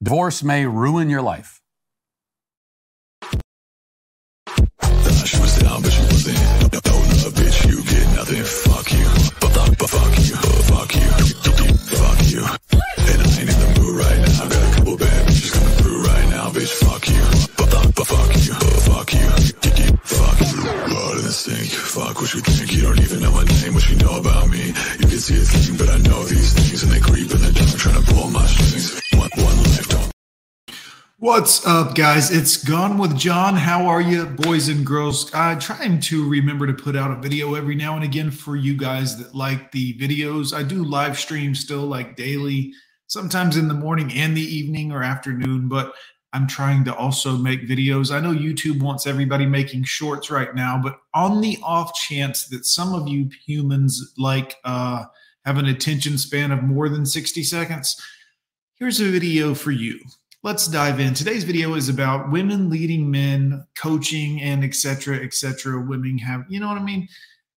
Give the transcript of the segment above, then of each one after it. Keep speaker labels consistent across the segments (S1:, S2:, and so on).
S1: Divorce may ruin your life.
S2: She was down, but she wasn't. No, no, no, bitch, you get nothing. Fuck you. Fuck, you. Fuck you. Fuck you. And I ain't in the mood right now. Got a couple bad bitches coming through right now, bitch. Fuck you. Fuck, but fuck you. Fuck you. Fuck you. Blood in the. Fuck what you think. You don't even know my name. What you know about me. You can see it's leaking, but I know these things. And they creep in the dark, trying to pull my strings. One, one life, don't.
S3: What's up, guys? It's Gone with Jon. How are you, boys and girls? I'm trying to remember to put out a video every now and again for you guys that like the videos. I do live stream still, like daily, sometimes in the morning and the evening or afternoon, but I'm trying to also make videos. I know YouTube wants everybody making shorts right now, but on the off chance that some of you humans like uh, have an attention span of more than 60 seconds, here's a video for you let's dive in. Today's video is about women leading men, coaching, and etc. etc. Women have, you know what I mean?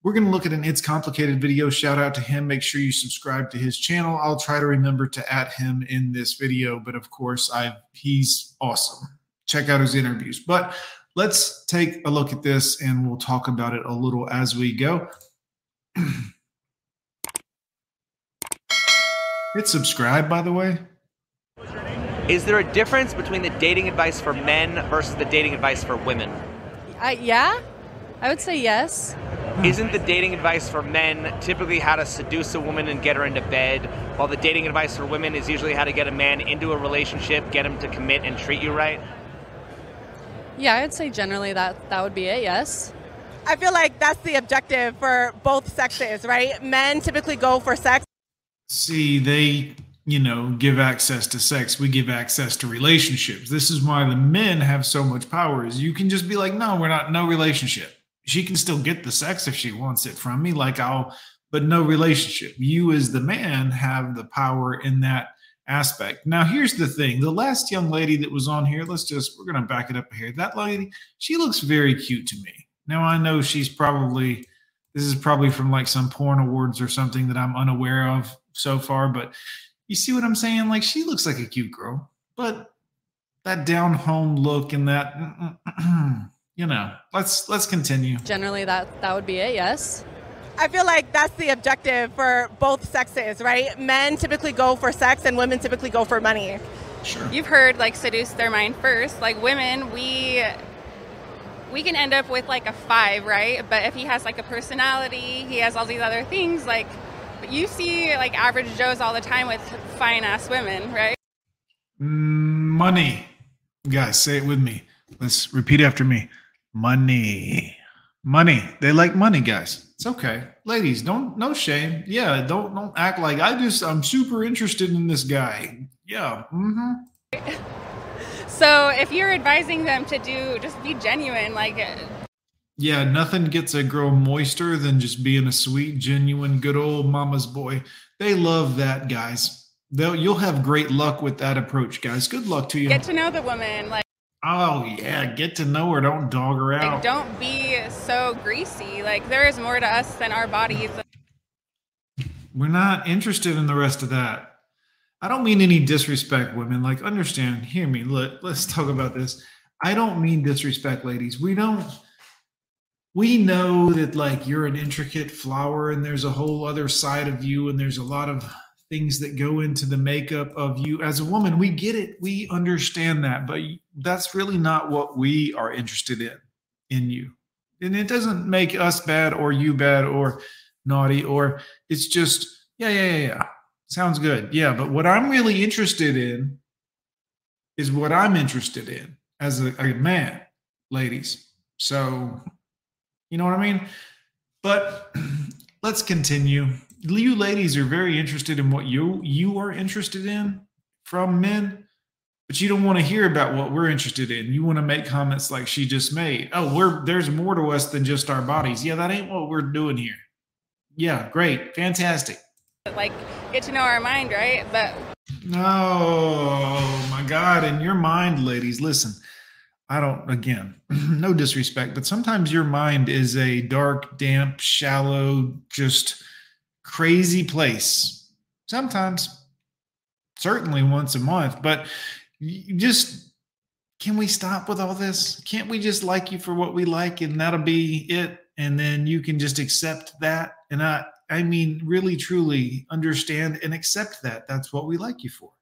S3: We're going to look at an It's Complicated video. Shout out to him. Make sure you subscribe to his channel. I'll try to remember to add him in this video, but of course, I he's awesome. Check out his interviews. But let's take a look at this and we'll talk about it a little as we go. Hit subscribe, by the way.
S4: Is there a difference between the dating advice for men versus the dating advice for women?
S5: I, yeah, I would say yes.
S4: Isn't the dating advice for men typically how to seduce a woman and get her into bed, while the dating advice for women is usually how to get a man into a relationship, get him to commit and treat you right?
S5: Yeah, I would say generally that that would be it. Yes.
S6: I feel like that's the objective for both sexes, right? Men typically go for sex.
S3: See, they, you know, give access to sex. We give access to relationships. This is why the men have so much power is you can just be like, no, we're not, no relationship. She can still get the sex if she wants it from me. Like I'll, but no relationship. You as the man have the power in that aspect. Now, here's the thing. The last young lady that was on here, let's just, we're to back it up here. That lady, she looks very cute to me. Now, I know she's probably, this is probably from like some porn awards or something that I'm unaware of so far, but you see what I'm saying? Like she looks like a cute girl, but that down home look and that, mm, mm, you know, let's, let's continue.
S5: Generally that that would be it. Yes.
S6: I feel like that's the objective for both sexes, right? Men typically go for sex and women typically go for money.
S3: Sure.
S7: you've heard like seduce their mind first like women we we can end up with like a five right but if he has like a personality he has all these other things like you see like average joes all the time with fine ass women right
S3: Money. Guys, say it with me. Let's repeat after me. Money. Money. They like money, guys. It's okay. Ladies, don't no shame. Yeah, don't don't act like I just I'm super interested in this guy. Yeah. Mm-hmm.
S7: so if you're advising them to do just be genuine like
S3: Yeah, nothing gets a girl moister than just being a sweet, genuine, good old mama's boy. They love that, guys. They'll, you'll have great luck with that approach, guys. Good luck to you.
S7: get to know the woman like
S3: oh yeah, get to know her. Don't dog her out.
S7: like don't be so greasy like there is more to us than our bodies
S3: We're not interested in the rest of that. I don't mean any disrespect, women. Like, understand, hear me. Let, let's talk about this. I don't mean disrespect, ladies. We don't, we know that like you're an intricate flower and there's a whole other side of you and there's a lot of things that go into the makeup of you as a woman. We get it. We understand that, but that's really not what we are interested in in you. And it doesn't make us bad or you bad or naughty or it's just yeah yeah yeah yeah sounds good yeah but what i'm really interested in is what i'm interested in as a, a man ladies so you know what i mean but let's continue you ladies are very interested in what you you are interested in from men but you don't want to hear about what we're interested in. You want to make comments like she just made. Oh we're there's more to us than just our bodies. Yeah that ain't what we're doing here. Yeah great. Fantastic.
S7: Like get to know our mind right? But
S3: Oh my God. In your mind, ladies, listen, I don't, again, no disrespect, but sometimes your mind is a dark, damp, shallow, just crazy place. Sometimes, certainly once a month, but you just can we stop with all this? Can't we just like you for what we like and that'll be it? And then you can just accept that. And I, I mean, really, truly understand and accept that. That's what we like you for.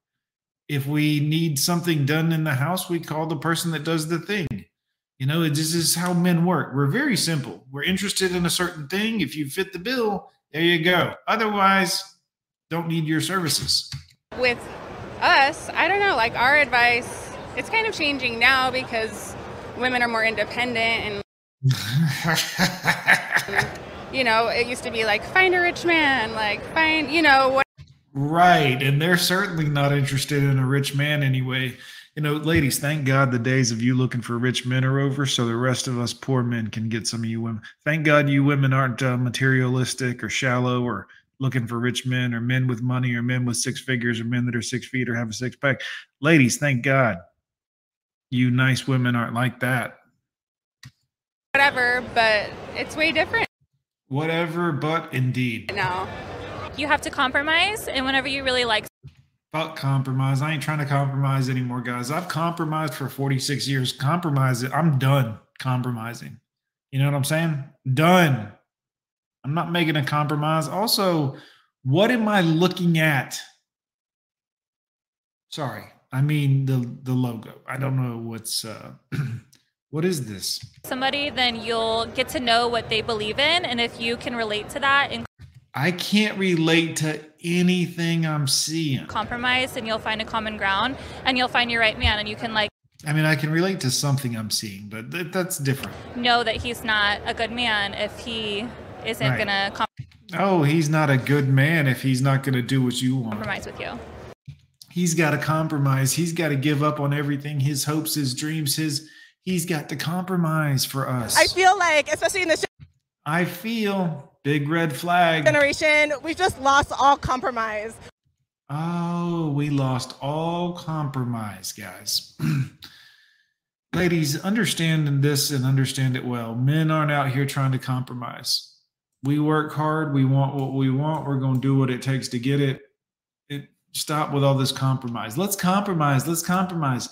S3: If we need something done in the house, we call the person that does the thing. You know, this is how men work. We're very simple. We're interested in a certain thing. If you fit the bill, there you go. Otherwise, don't need your services.
S7: With us, I don't know, like our advice it's kind of changing now because women are more independent and you know it used to be like find a rich man like find you know what
S3: right and they're certainly not interested in a rich man anyway you know ladies thank god the days of you looking for rich men are over so the rest of us poor men can get some of you women thank god you women aren't uh, materialistic or shallow or looking for rich men or men with money or men with six figures or men that are six feet or have a six pack ladies thank god you nice women aren't like that.
S7: Whatever, but it's way different.
S3: Whatever, but indeed.
S7: No.
S8: You have to compromise, and whenever you really like.
S3: Fuck compromise. I ain't trying to compromise anymore, guys. I've compromised for 46 years. Compromise it. I'm done compromising. You know what I'm saying? Done. I'm not making a compromise. Also, what am I looking at? Sorry, I mean the the logo. I don't know what's uh what is this?
S8: Somebody then you'll get to know what they believe in and if you can relate to that and
S3: I can't relate to anything I'm seeing.
S8: Compromise and you'll find a common ground and you'll find your right man and you can like
S3: I mean, I can relate to something I'm seeing, but th- that's different.
S8: Know that he's not a good man if he isn't right. gonna. Com-
S3: oh, he's not a good man if he's not gonna do what you want.
S8: Compromise with you
S3: he's got to compromise. He's got to give up on everything, his hopes, his dreams, his he's got to compromise for us.
S6: I feel like, especially in the
S3: I feel big red flag
S6: generation, we just lost all compromise.
S3: Oh, we lost all compromise, guys. Ladies, understand this and understand it well. Men aren't out here trying to compromise. We work hard. We want what we want. We're going to do what it takes to get it stop with all this compromise. Let's compromise. Let's compromise.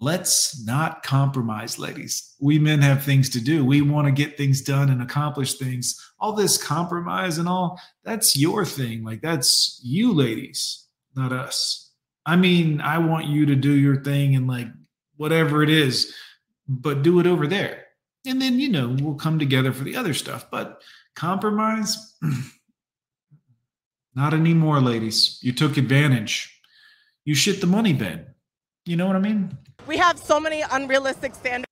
S3: Let's not compromise, ladies. We men have things to do. We want to get things done and accomplish things. All this compromise and all, that's your thing. Like, that's you, ladies, not us. I mean, I want you to do your thing and like whatever it is, but do it over there. And then, you know, we'll come together for the other stuff. But compromise, Not anymore, ladies. You took advantage. You shit the money bed. You know what I mean?
S6: We have so many unrealistic standards.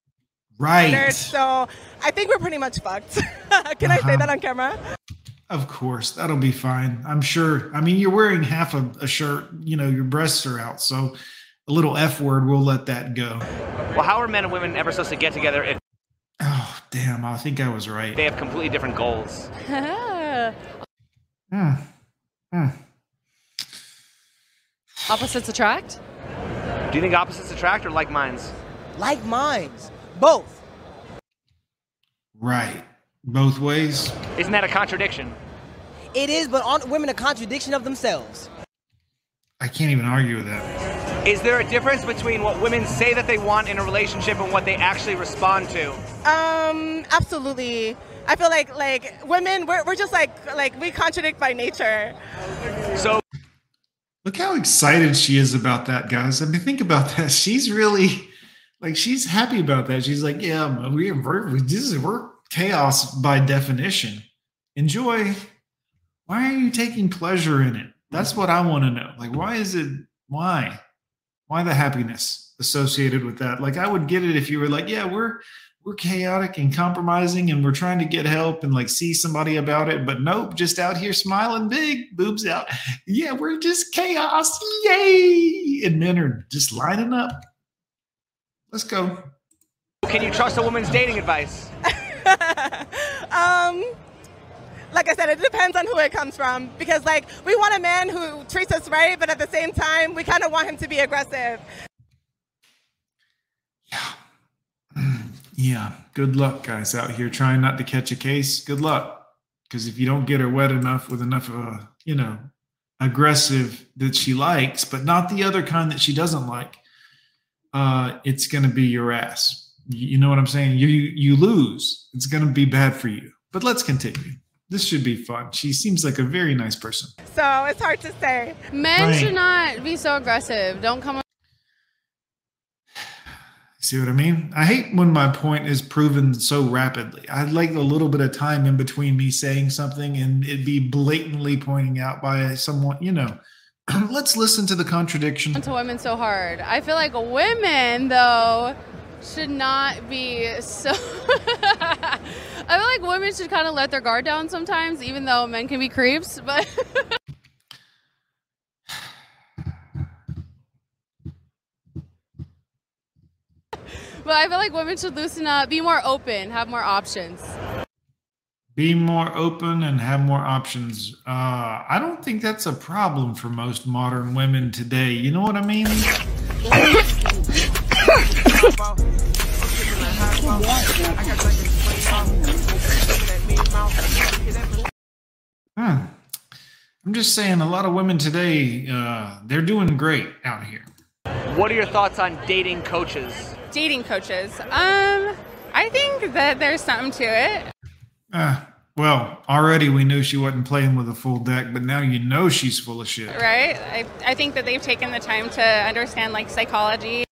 S3: Right.
S6: So I think we're pretty much fucked. Can uh-huh. I say uh-huh. that on camera?
S3: Of course, that'll be fine. I'm sure. I mean, you're wearing half a, a shirt, you know, your breasts are out. So a little F word, we'll let that go.
S4: Well, how are men and women ever supposed to get together if
S3: Oh, damn. I think I was right.
S4: They have completely different goals.
S3: hmm. Hmm.
S5: Opposites attract?
S4: Do you think opposites attract or like minds?
S9: Like minds. Both.
S3: Right. Both ways.
S4: Isn't that a contradiction?
S9: It is, but aren't women a contradiction of themselves?
S3: I can't even argue with that.
S4: Is there a difference between what women say that they want in a relationship and what they actually respond to?
S6: Um, absolutely. I feel like like women, we're, we're just like like we contradict by nature.
S4: So
S3: look how excited she is about that, guys. I mean, think about that. She's really like she's happy about that. She's like, yeah, we we're this is we're chaos by definition. Enjoy. Why are you taking pleasure in it? That's what I want to know. Like, why is it? Why? Why the happiness associated with that? Like, I would get it if you were like, yeah, we're we're chaotic and compromising and we're trying to get help and like see somebody about it but nope just out here smiling big boobs out yeah we're just chaos yay and men are just lining up let's go
S4: can you trust a woman's dating advice
S6: um like I said, it depends on who it comes from. Because like we want a man who treats us right, but at the same time, we kind of want him to be aggressive.
S3: Yeah. Yeah. Good luck, guys, out here trying not to catch a case. Good luck. Because if you don't get her wet enough with enough of a, you know, aggressive that she likes, but not the other kind that she doesn't like, uh, it's going to be your ass. You you know what I'm saying? You you lose. It's going to be bad for you. But let's continue. This should be fun. She seems like a very nice person.
S6: So it's hard to say.
S5: Men
S3: Right.
S5: should not be so aggressive. Don't come.
S3: See what I mean? I hate when my point is proven so rapidly. I'd like a little bit of time in between me saying something and it be blatantly pointing out by someone, you know. Let's listen to the contradiction.
S5: to women so hard. I feel like women though should not be so. I feel like women should kind of let their guard down sometimes, even though men can be creeps. But but I feel like women should loosen up, be more open, have more options.
S3: Be more open and have more options. Uh, I don't think that's a problem for most modern women today. You know what I mean? Hmm. I'm just saying, a lot of women today, uh, they're doing great out here.
S4: What are your thoughts on dating coaches?
S7: Dating coaches. Um, I think that there's something to it.
S3: Uh, well, already we knew she wasn't playing with a full deck, but now you know she's full of shit.
S7: right? I, I think that they've taken the time to understand like psychology.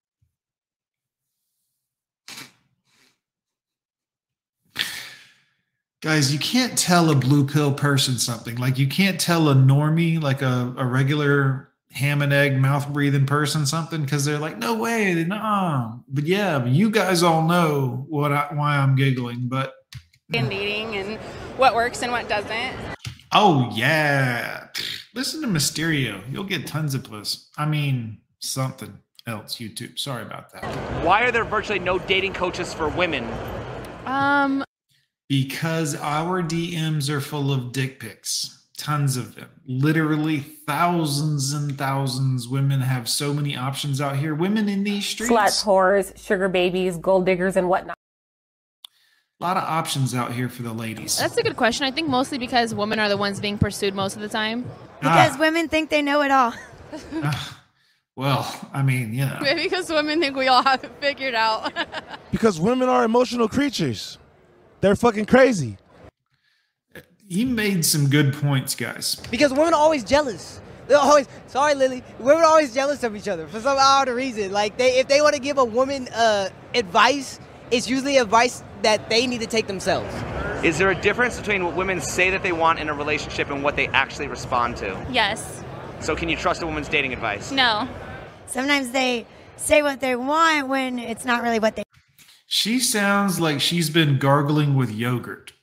S3: Guys, you can't tell a blue pill person something. Like you can't tell a normie, like a, a regular ham and egg mouth breathing person something because they're like, no way, nah. But yeah, you guys all know what I, why I'm giggling. But
S7: in dating and what works and what doesn't.
S3: oh yeah, listen to Mysterio. You'll get tons of plus I mean, something else. YouTube. Sorry about that.
S4: Why are there virtually no dating coaches for women?
S5: Um,
S3: Because our DMs are full of dick pics. Tons of them. Literally thousands and thousands. Women have so many options out here. Women in these streets.
S10: sluts, whores, sugar babies, gold diggers, and whatnot.
S3: A lot of options out here for the ladies.
S11: That's a good question. I think mostly because women are the ones being pursued most of the time.
S12: Because
S3: Ah,
S12: women think they know it all.
S3: well, I mean, you know.
S5: maybe because women think we all have it figured out.
S13: Because women are emotional creatures. They're fucking crazy.
S3: He made some good points, guys.
S9: Because women are always jealous. They're always sorry, Lily. Women are always jealous of each other for some odd reason. Like they, if they want to give a woman uh, advice, it's usually advice that they need to take themselves.
S4: Is there a difference between what women say that they want in a relationship and what they actually respond to?
S8: Yes.
S4: So can you trust a woman's dating advice?
S8: No.
S12: Sometimes they say what they want when it's not really what they
S3: She sounds like she's been gargling with yogurt.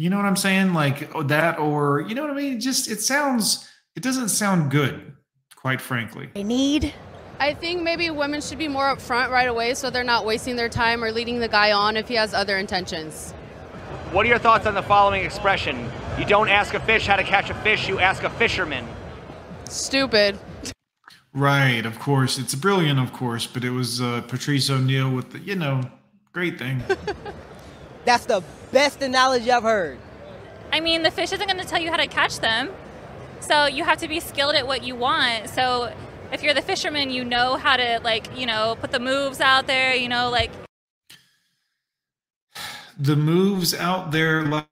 S3: You know what I'm saying? Like oh, that, or you know what I mean? It just it sounds. It doesn't sound good, quite frankly.
S12: I need.
S5: I think maybe women should be more upfront right away so they're not wasting their time or leading the guy on if he has other intentions.
S4: What are your thoughts on the following expression? You don't ask a fish how to catch a fish, you ask a fisherman.
S5: Stupid.
S3: Right, of course. It's brilliant, of course, but it was uh, Patrice O'Neal with the, you know, great thing.
S9: That's the best analogy I've heard.
S8: I mean, the fish isn't going to tell you how to catch them. So you have to be skilled at what you want. So if you're the fisherman, you know how to, like, you know, put the moves out there, you know, like,
S3: the moves out there, like,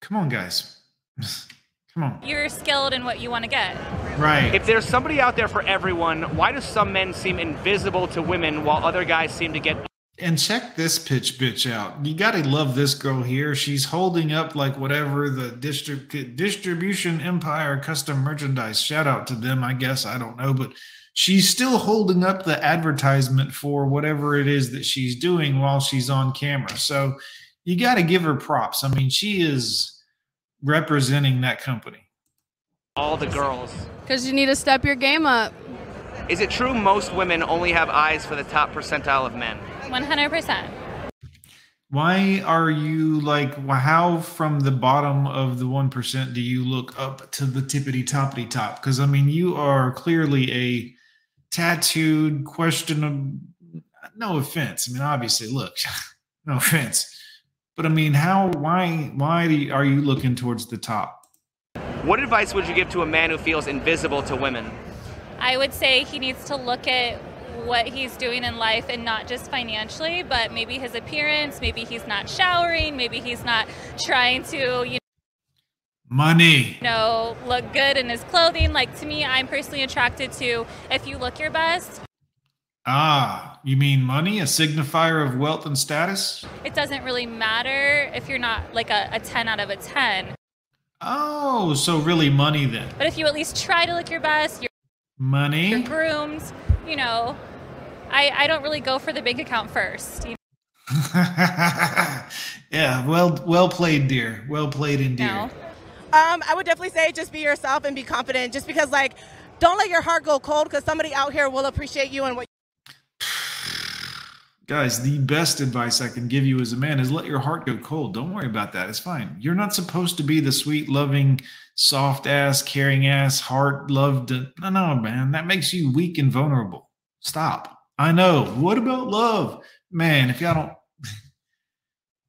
S3: come on, guys. Come on.
S8: you're skilled in what you want to get.
S3: Right.
S4: If there's somebody out there for everyone, why do some men seem invisible to women while other guys seem to get
S3: And check this pitch bitch out. You gotta love this girl here. She's holding up like whatever the distrib- distribution empire custom merchandise. Shout out to them, I guess. I don't know, but she's still holding up the advertisement for whatever it is that she's doing while she's on camera. So you gotta give her props. I mean, she is representing that company.
S4: all the girls?
S5: Because you need to step your game up.
S4: Is it true most women only have eyes for the top percentile of men?
S8: 100%.
S3: Why are you like, how from the bottom of the 1% do you look up to the tippity toppity top? Because I mean, you are clearly a tattooed, questionable, no offense. I mean, obviously, look, no offense. But I mean, how, why, why do you, are you looking towards the top?
S4: What advice would you give to a man who feels invisible to women?
S8: I would say he needs to look at what he's doing in life and not just financially, but maybe his appearance, maybe he's not showering, maybe he's not trying to, you know,
S3: Money.
S8: You know, look good in his clothing. Like to me, I'm personally attracted to if you look your best.
S3: Ah, you mean money, a signifier of wealth and status?
S8: It doesn't really matter if you're not like a, a 10 out of a 10.
S3: Oh, so really money then.
S8: But if you at least try to look your best, you're,
S3: Money?
S8: you're groomed, you know, I, I don't really go for the bank account first. You know?
S3: yeah, well well played, dear. Well played indeed.
S8: know?
S6: Um, I would definitely say just be yourself and be confident. Just because, like, don't let your heart go cold because somebody out here will appreciate you and what.
S3: Guys, the best advice I can give you as a man is let your heart go cold. Don't worry about that. It's fine. You're not supposed to be the sweet, loving, soft ass, caring ass, heart loved. Uh, no, no, man. That makes you weak and vulnerable. Stop. I know. What about love? Man, if y'all don't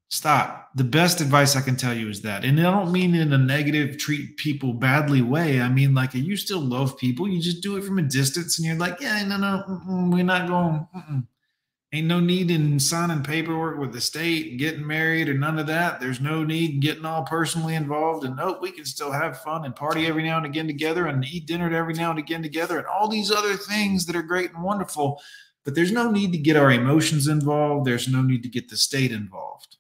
S3: stop. The best advice I can tell you is that. And I don't mean in a negative, treat people badly way. I mean, like, you still love people. You just do it from a distance and you're like, yeah, no, no, we're not going. Mm-mm. Ain't no need in signing paperwork with the state getting married or none of that. There's no need in getting all personally involved. And nope, we can still have fun and party every now and again together and eat dinner every now and again together and all these other things that are great and wonderful. But there's no need to get our emotions involved. There's no need to get the state involved.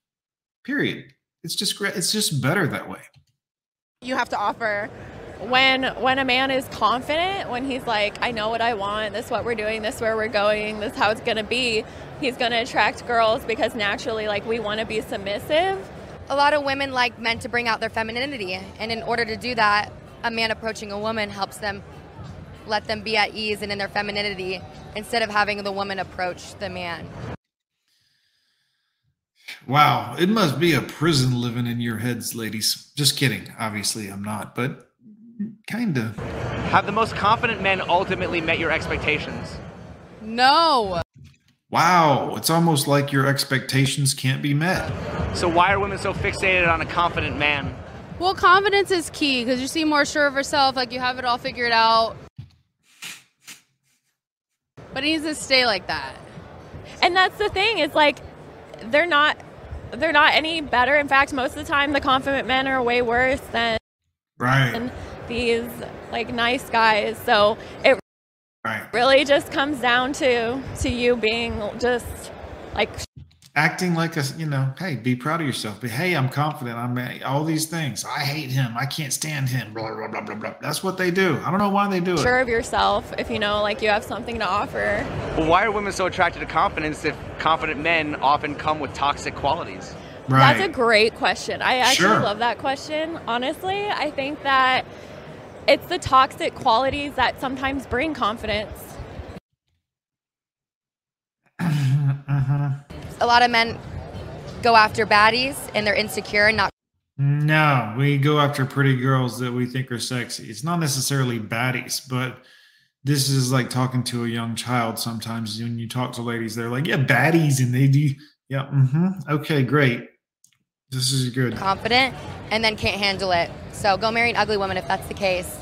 S3: Period. It's just great. It's just better that way.
S6: You have to offer.
S14: When when a man is confident when he's like i know what i want this is what we're doing this is where we're going this is how it's going to be he's going to attract girls because naturally like we want to be submissive
S15: A lot of women like men to bring out their femininity, and in order to do that, a man approaching a woman helps them let them be at ease and in their femininity instead of having the woman approach the man.
S3: Wow. It must be a prison living in your heads, ladies. Just kidding. Obviously, I'm not, but kind of.
S4: Have the most confident men ultimately met your expectations?
S5: No.
S3: Wow. It's almost like your expectations can't be met.
S4: So why are women so fixated on a confident man?
S5: Well, confidence is key because you seem more sure of yourself, like you have it all figured out. But it needs to stay like that.
S14: and that's the thing is like they're not they're not any better in fact most of the time the confident men are way worse than
S3: Right.
S14: These like nice guys so it
S3: Right.
S14: really just comes down to to you being just like
S3: Acting like a, you know, hey, be proud of yourself. But hey, I'm confident. I'm all these things. I hate him. I can't stand him. Blah, blah, blah, blah, blah. That's what they do. I don't know why they do it.
S14: sure of yourself if you know like you have something to offer
S4: Well, why are women so attracted to confidence if confident men often come with toxic qualities?
S3: Right.
S14: That's a great question. I actually
S4: Sure.
S14: love that question. Honestly, I think that it's the toxic qualities that sometimes bring confidence.
S15: A lot of men go after baddies and they're insecure and not
S3: No, we go after pretty girls that we think are sexy. It's not necessarily baddies, but this is like talking to a young child sometimes. When you talk to ladies, they're like, yeah, baddies. And they do, yeah, mm-hmm. Okay, great. This is good.
S15: confident and then can't handle it. So go marry an ugly woman if that's the case.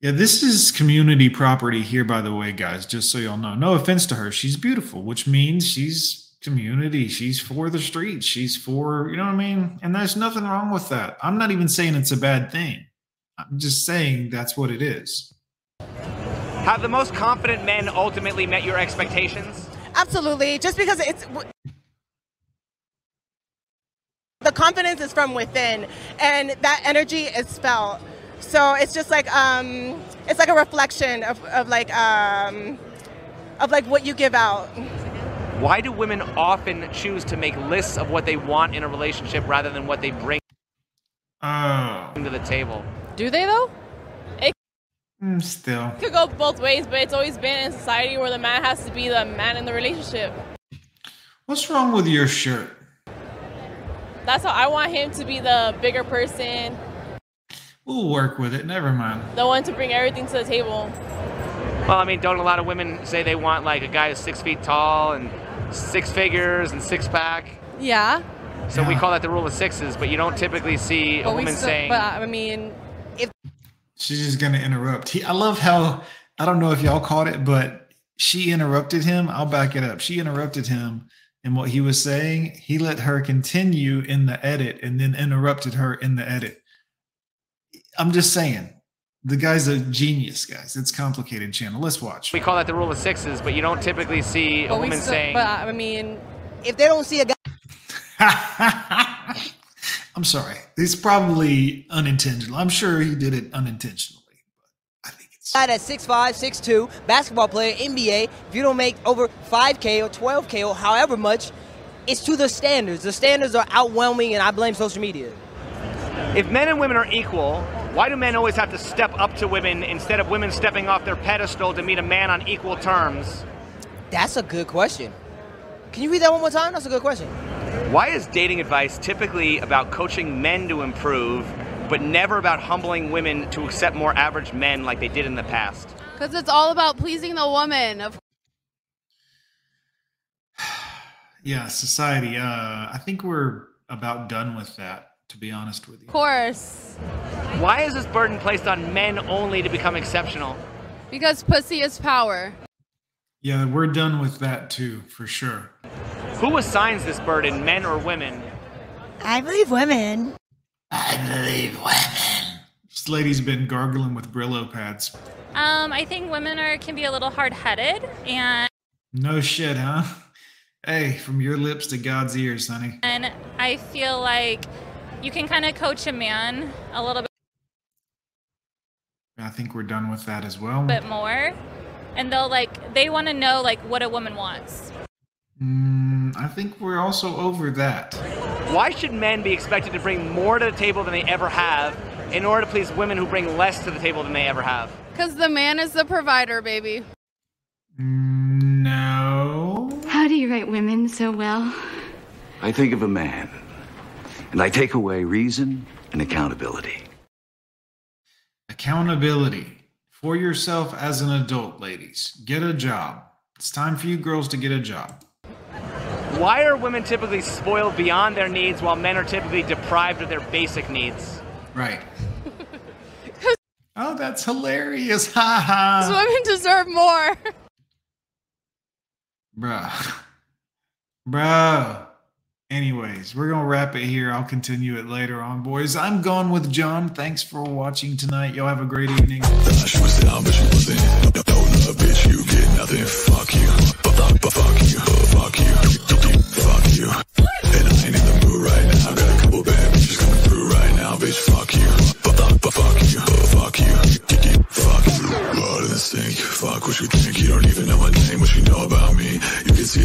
S3: Yeah, this is community property here, by the way, guys, just so y'all know. No offense to her. She's beautiful, which means she's community. She's for the streets. She's for, you know what I mean? And there's nothing wrong with that. I'm not even saying it's a bad thing. I'm just saying that's what it is.
S4: Have the most confident men ultimately met your expectations?
S6: Absolutely. Just because it's the confidence is from within, and that energy is felt. So it's just like um, it's like a reflection of, of like um, of like what you give out.
S4: Why do women often choose to make lists of what they want in a relationship rather than what they bring
S3: Oh.
S4: to the table?
S11: Do they though? It
S3: Mm, still.
S11: could go both ways, but it's always been in society where the man has to be the man in the relationship.
S3: What's wrong with your shirt?
S11: That's how I want him to be the bigger person,
S3: We'll work with it. Never mind.
S11: the one to bring everything to the table.
S4: Well, I mean, don't a lot of women say they want like a guy who's six feet tall and six figures and six pack?
S11: Yeah.
S4: So we call that the rule of sixes, but you don't typically see a
S11: But we
S4: woman
S11: still-
S4: saying,
S11: But I mean, if
S3: She's just gonna interrupt. He, I love how I don't know if y'all caught it, but she interrupted him. I'll back it up. She interrupted him in what he was saying. He let her continue in the edit and then interrupted her in the edit. I'm just saying, the guy's a genius, guys. It's complicated channel. Let's watch.
S4: We call that the rule of sixes, but you don't typically see a
S11: But
S4: woman
S11: still,
S4: saying.
S11: but I mean,
S9: If they don't see a guy
S3: I'm sorry. It's probably unintentional. I'm sure he did it unintentionally.
S9: That's 6'5, 6'2, basketball player, NBA, if you don't make over 5K or 12K or however much, it's to the standards. The standards are outwhelming, and I blame social media.
S4: If men and women are equal, why do men always have to step up to women instead of women stepping off their pedestal to meet a man on equal terms?
S9: That's a good question. Can you read that one more time? That's a good question.
S4: Why is dating advice typically about coaching men to improve, but never about humbling women to accept more average men like they did in the past?
S5: Because it's all about pleasing the woman. Of
S3: Yeah, society. Uh, I think we're about done with that, to be honest with you.
S5: Of course.
S4: Why is this burden placed on men only to become exceptional?
S5: Because pussy is power.
S3: Yeah, we're done with that too, for sure.
S4: Who assigns this burden, men or women?
S12: I believe women.
S3: I believe women. This lady's been gargling with Brillo pads.
S8: Um, I think women are can be a little hard headed, and
S3: No shit, huh? Hey, from your lips to God's ears, honey.
S8: and I feel like you can kind of coach a man a little bit.
S3: I think we're done with that as well.
S8: bit more, and they'll like they want to know like what a woman wants.
S3: Mm, I think we're also over that.
S4: Why should men be expected to bring more to the table than they ever have in order to please women who bring less to the table than they ever have?
S5: Because the man is the provider, baby.
S3: No.
S16: How do you write women so well?
S17: I think of a man, and I take away reason and accountability.
S3: Accountability for yourself as an adult, ladies. Get a job. It's time for you girls to get a job.
S4: Why are women typically spoiled beyond their needs while men are typically deprived of their basic needs?
S3: Right. oh, that's hilarious. Ha ha.
S5: women deserve more.
S3: Bruh. Bruh. Anyways, we're going to wrap it here. I'll continue it later on, boys. I'm gone with Jon. Thanks for watching tonight. Y'all have a great evening.
S2: You. Fuck you. But fuck, you. Fuck you. Fuck you. And I ain't in the mood right now. Got a couple bad bitches coming through right now, bitch. Fuck you. Fuck, but fuck you. Fuck you. Fuck you. Blood in the sink. Fuck what you think. You don't even know my name. What she know about me? you know